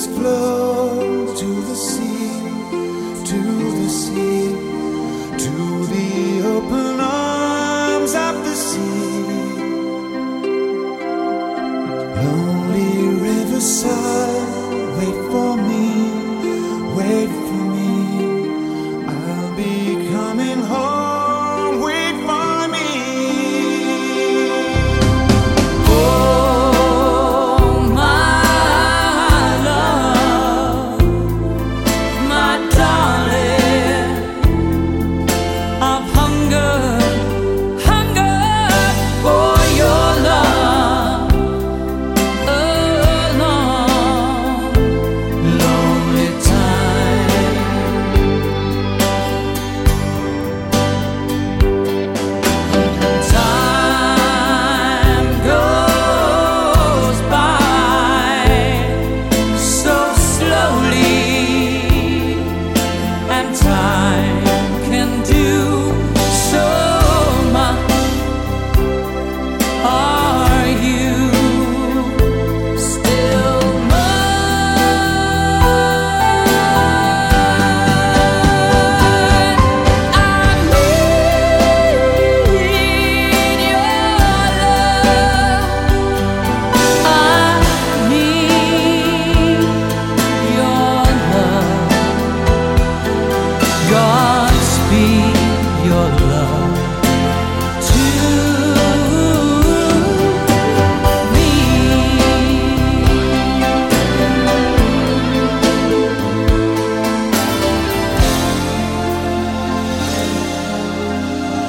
just close.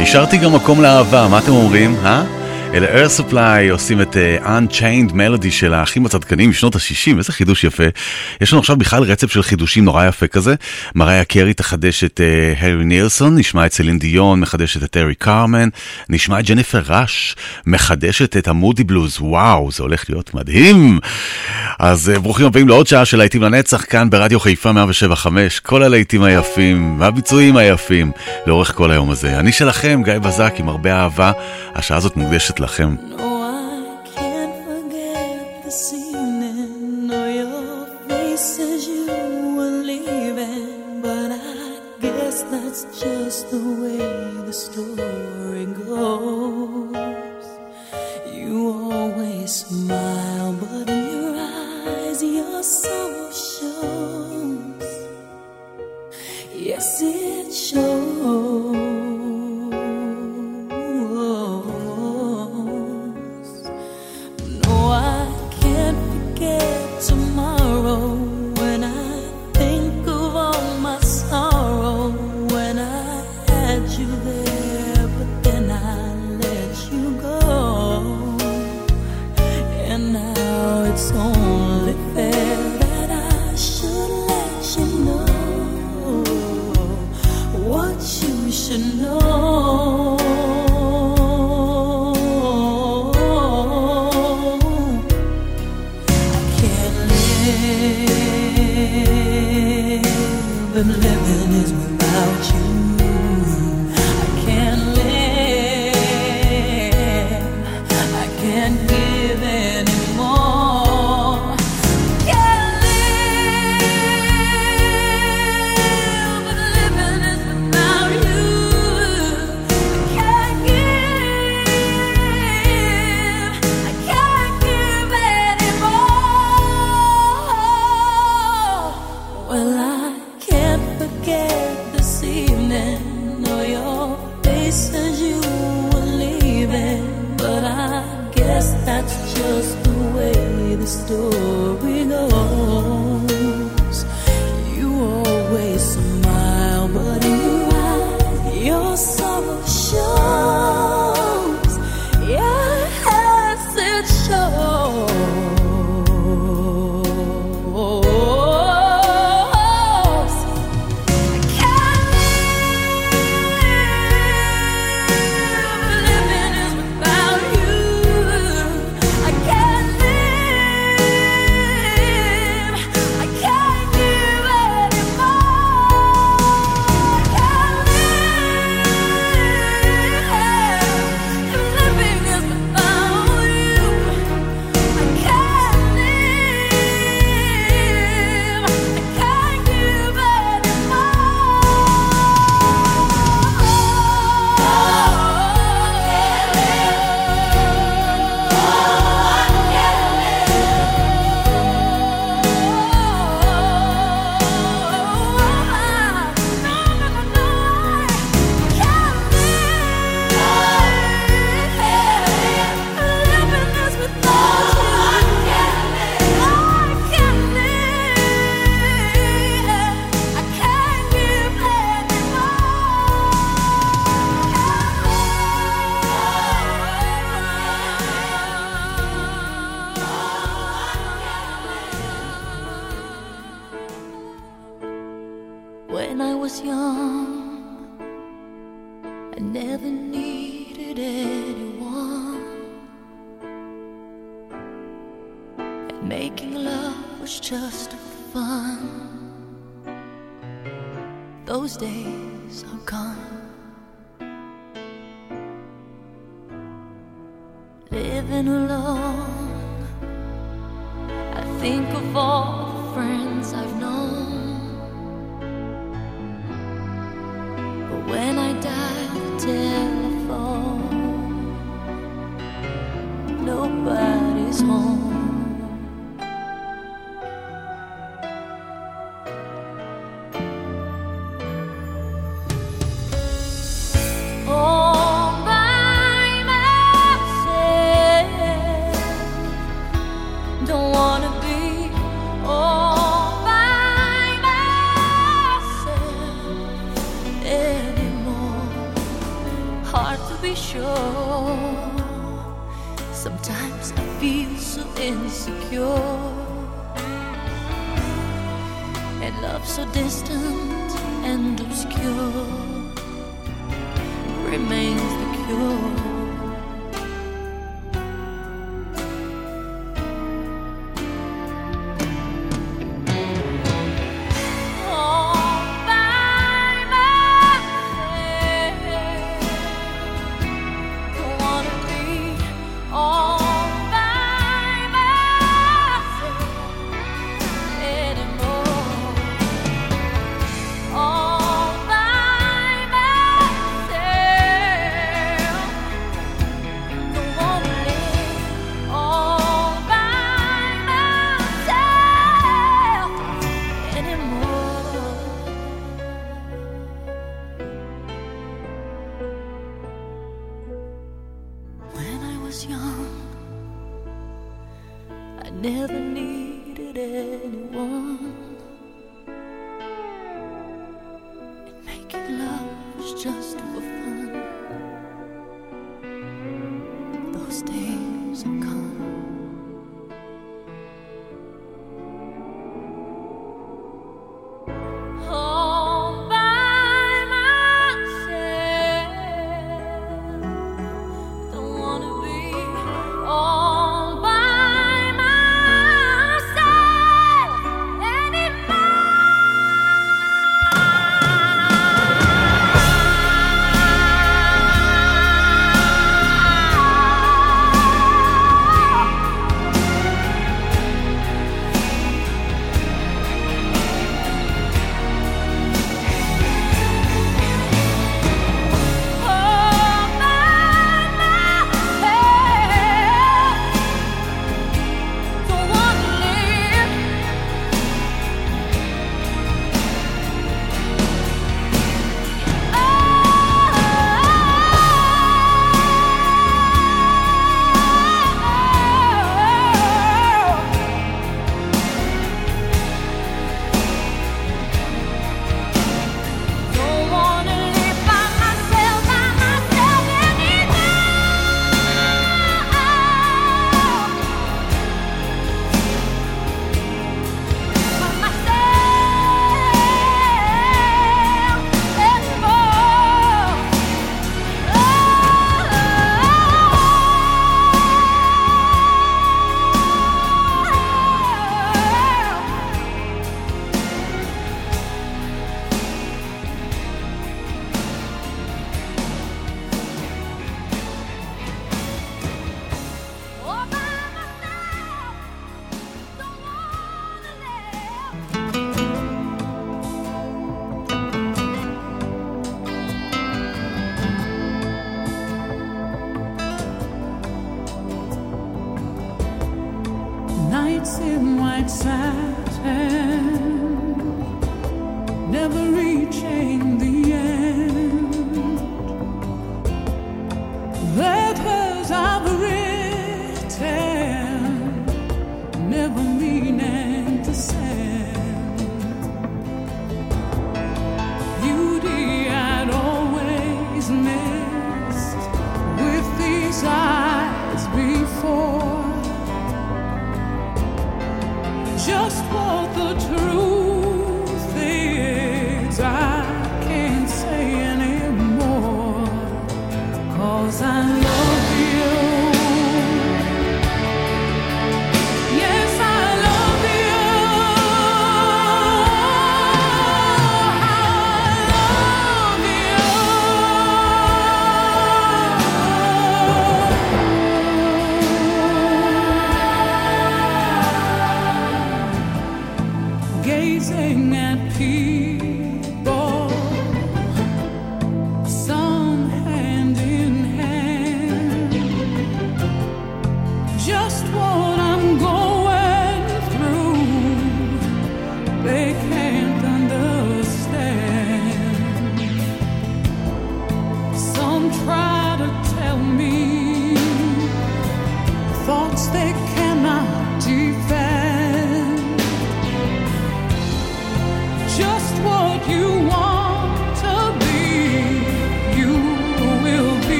השארתי גם מקום לאהבה, מה אתם אומרים, אה? אלה Air Supply עושים את uh, Unchained Melody של האחים הצדקנים משנות ה-60, איזה חידוש יפה. יש לנו עכשיו בכלל רצף של חידושים נורא יפה כזה. מריה קרי תחדש את uh, הרי נילסון, נשמע את סלין דיון, מחדשת את ארי קרמן, נשמע את ג'ניפר ראש, מחדשת את המודי בלוז, וואו, זה הולך להיות מדהים. אז uh, ברוכים הבאים לעוד שעה של להיטים לנצח כאן ברדיו חיפה 175, כל הלהיטים היפים והביצועים היפים לאורך כל היום הזה. אני שלכם, גיא בזק, עם הרבה אהבה, השעה הזאת מוקדשת לכם. No,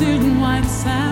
suit and white satin.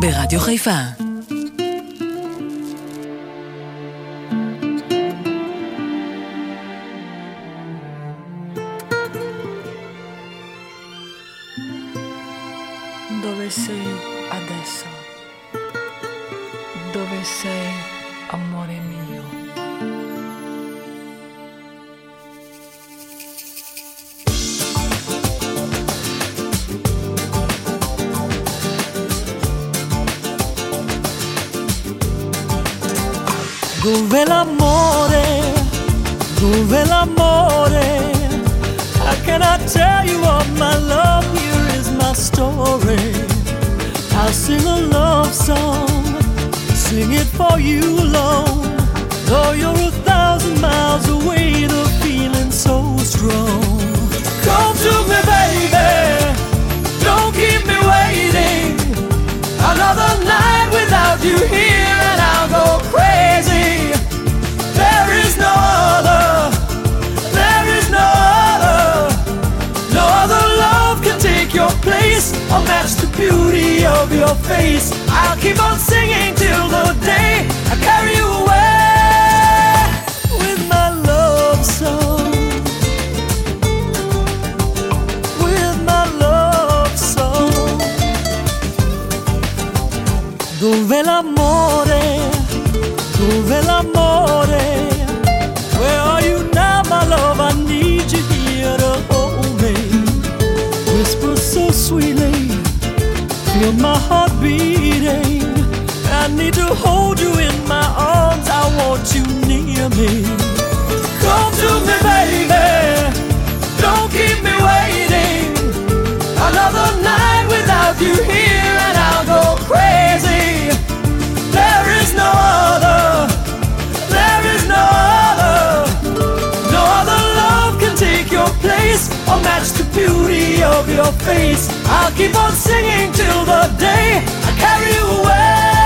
ברדיו חיפה. Dove l'amore, dove l'amore How can I tell you all my love? Here is my story I'll sing a love song sing it for you alone. Though you're a thousand miles away, the feeling's so strong. Come to me, baby. Don't keep me waiting. Another night without you here, and I'll go crazy. Or match the beauty of your face. I'll keep on singing till the day I carry you away feel my heart beating. I need to hold you in my arms. I want you near me. Come to me, baby. Don't keep me waiting. Another night without you here, and I'll go crazy. There is no other. There is no other. No other love can take your place or match the of your face. I'll keep on singing till the day I carry you away.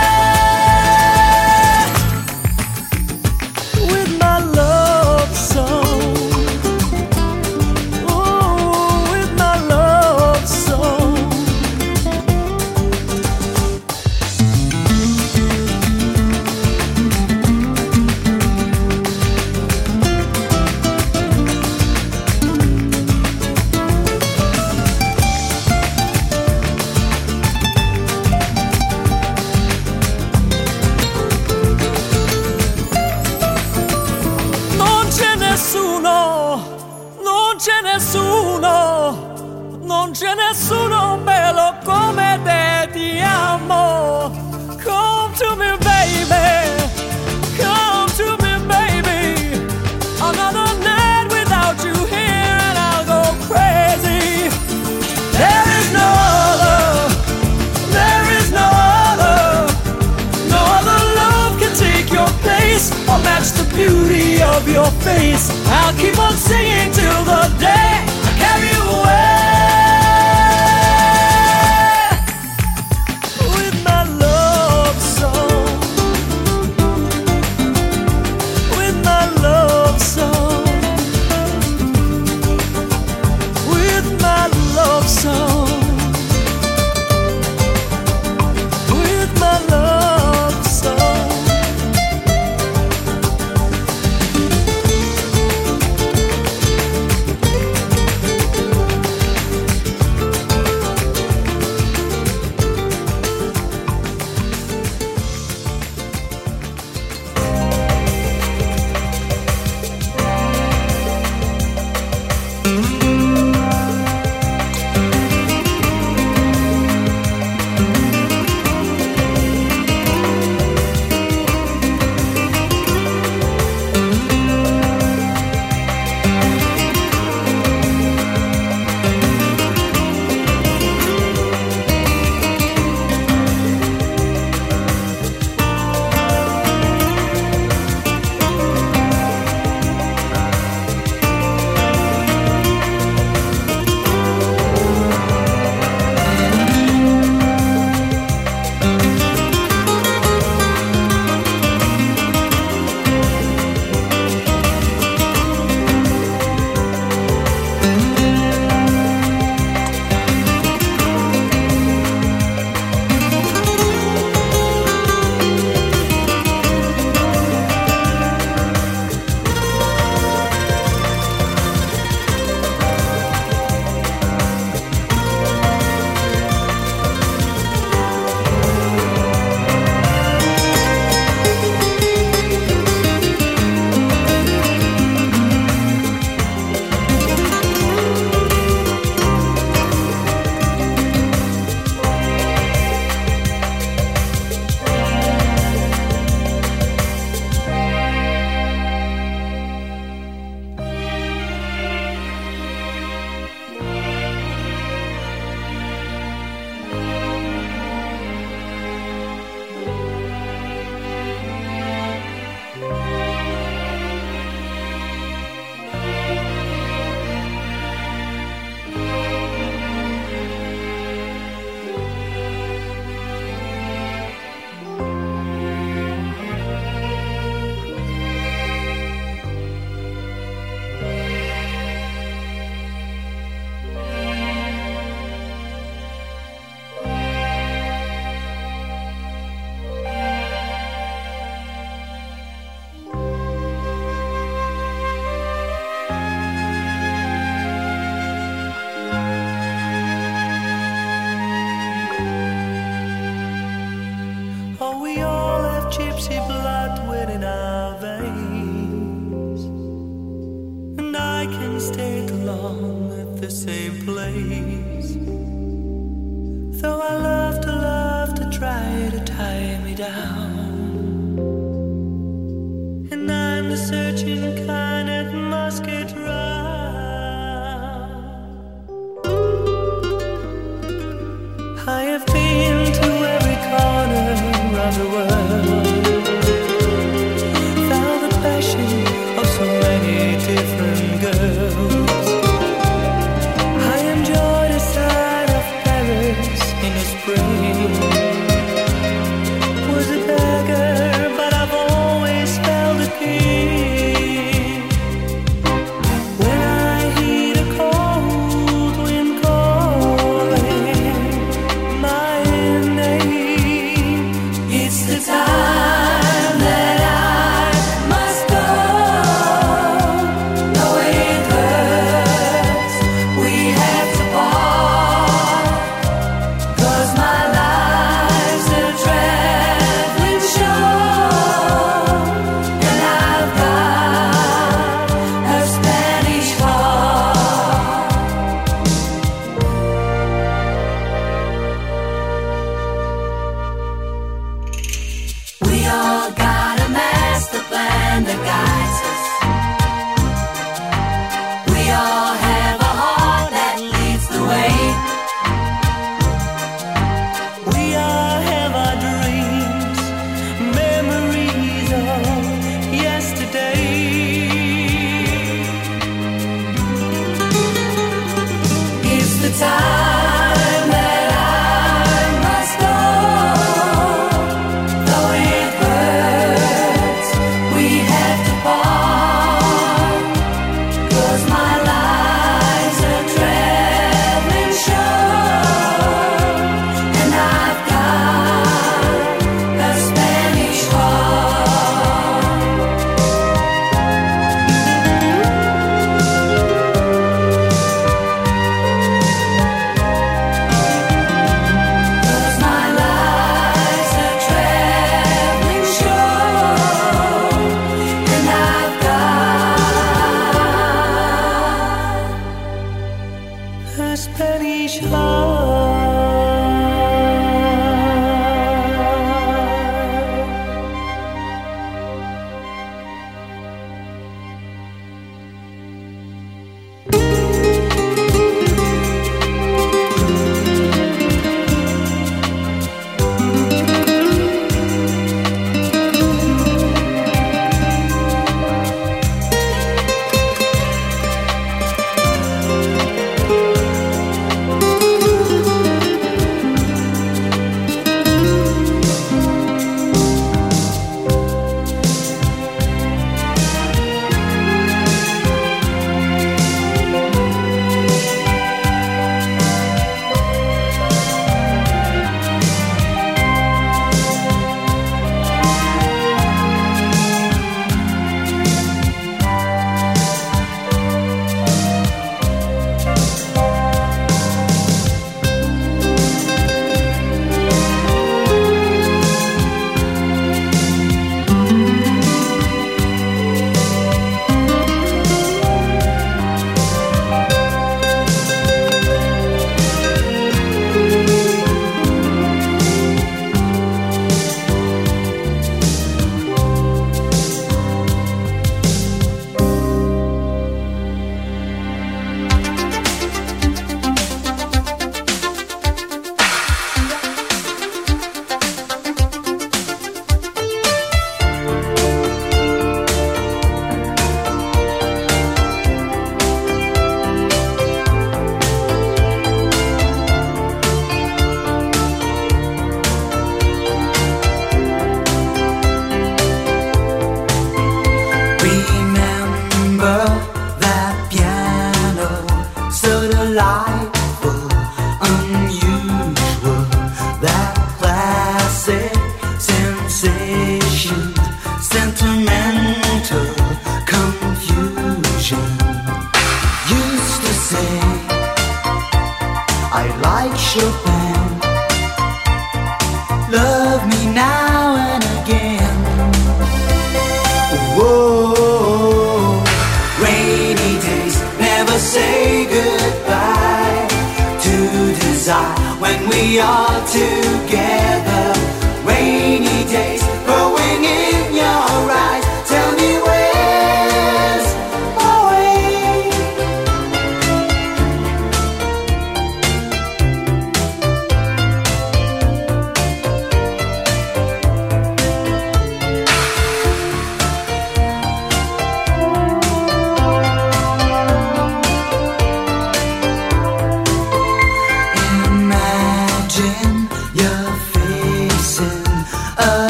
Days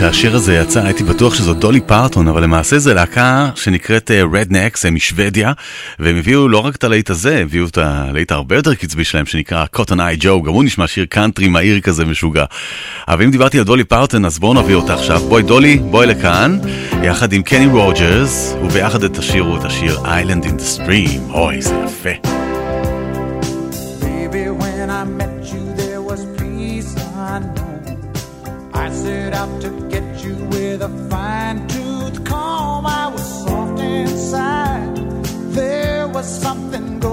כשהשיר הזה יצא הייתי בטוח שזו דולי פרטון, אבל למעשה זו להקה שנקראת אה, Rednex, הם משוודיה, והם הביאו לא רק את הלהיט הזה, הם הביאו את הלהיט הרבה יותר קצבי שלהם, שנקרא Cotton Eye Joe, גם הוא נשמע שיר קאנטרי מהיר כזה משוגע. אבל אם דיברתי על דולי פרטון, אז בואו נביא אותה עכשיו. בואי דולי, בואי לכאן, יחד עם קני רוג'רס, וביחד תשירו את השיר Islands in the Stream. אוי, זה יפה. I set out to with a fine tooth comb. I was soft inside. There was something going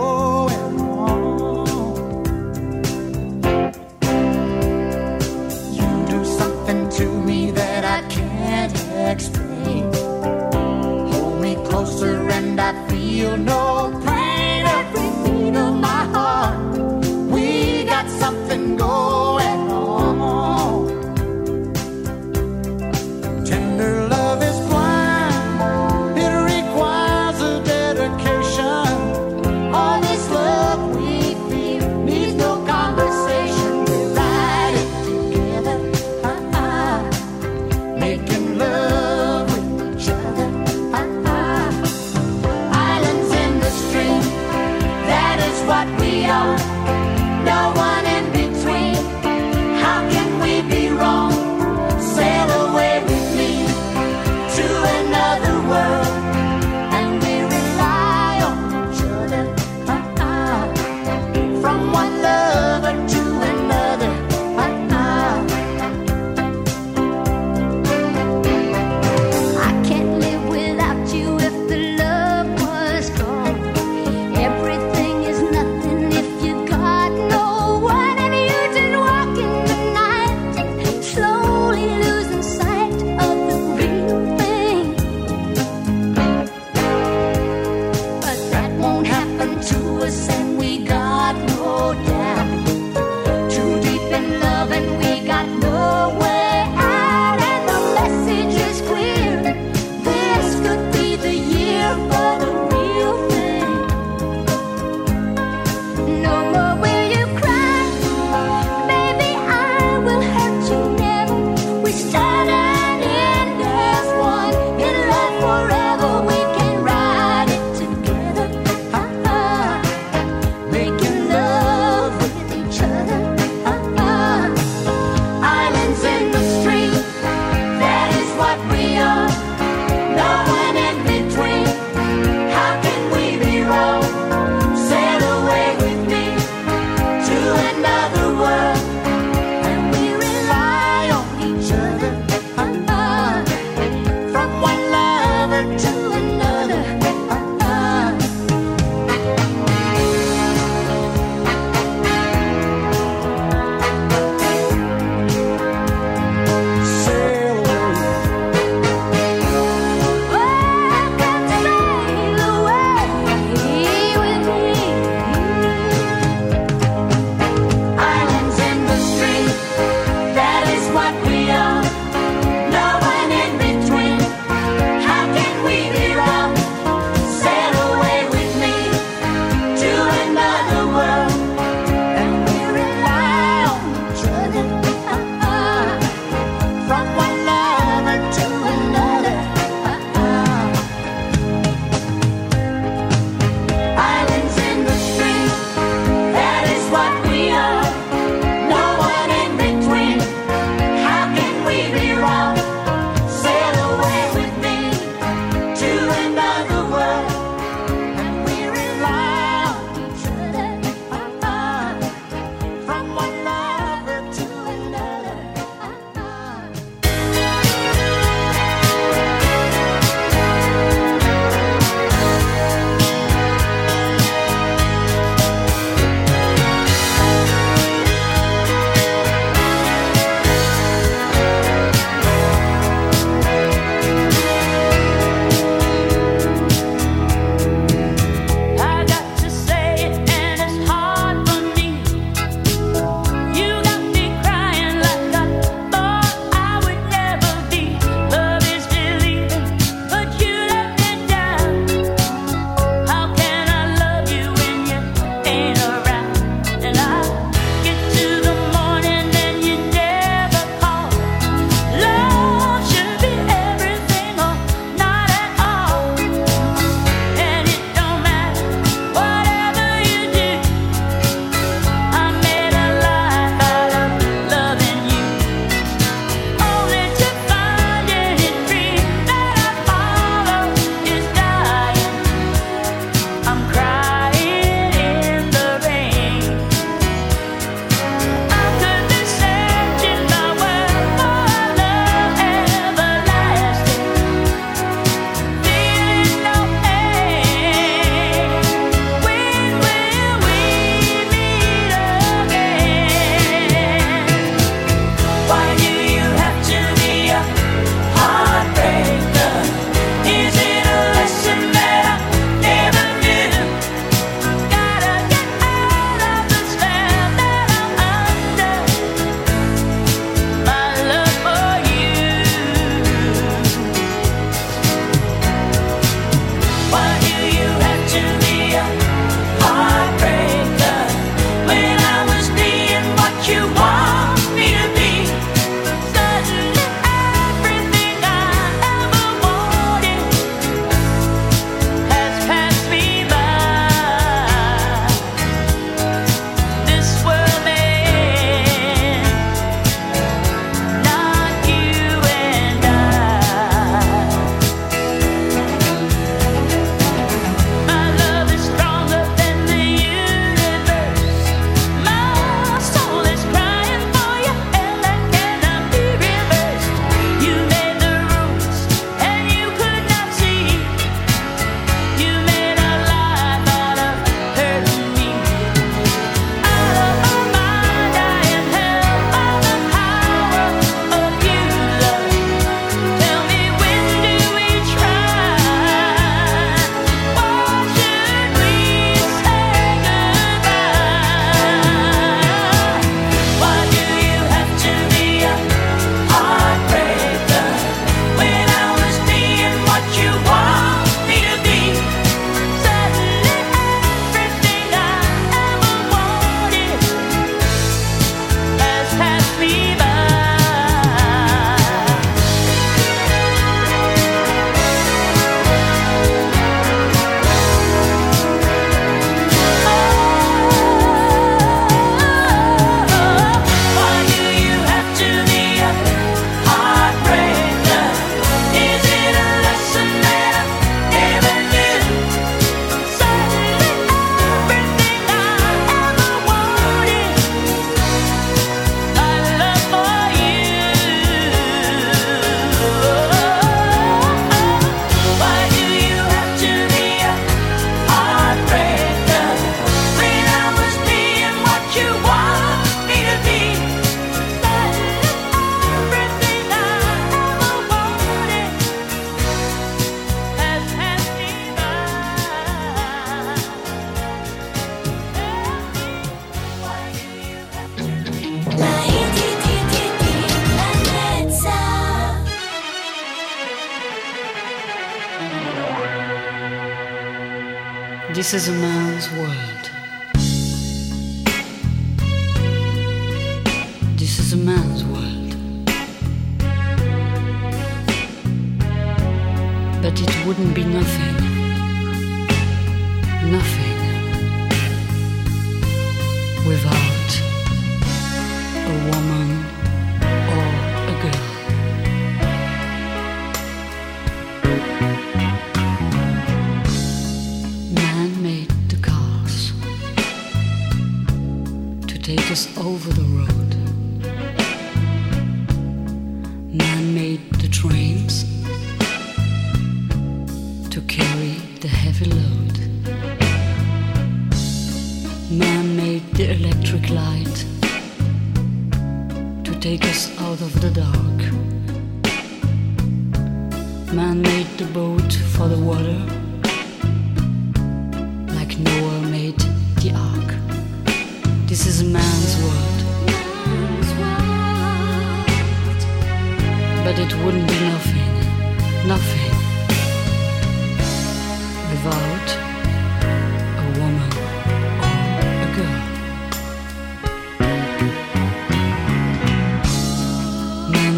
This is a man's world.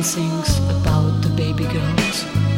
sings about the baby girls.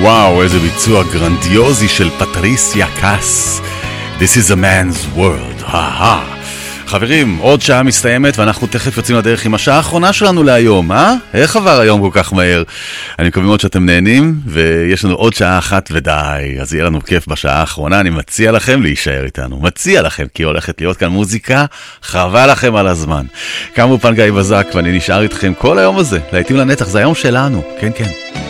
וואו, איזה ביצוע גרנדיוזי של פטריסיה קאס. This is a man's world, אהה. חברים, עוד שעה מסתיימת ואנחנו תכף יוצאים לדרך עם השעה האחרונה שלנו להיום, אה? איך עבר היום כל כך מהר? אני מקווה מאוד שאתם נהנים, ויש לנו עוד שעה אחת ודי, אז יהיה לנו כיף בשעה האחרונה, אני מציע לכם להישאר איתנו. מציע לכם, כי הולכת להיות כאן מוזיקה, חבל לכם על הזמן. קמו פנגאי בזק, ואני נשאר איתכם כל היום הזה, להיטים לנצח, זה היום שלנו, כן כן.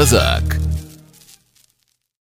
глаза.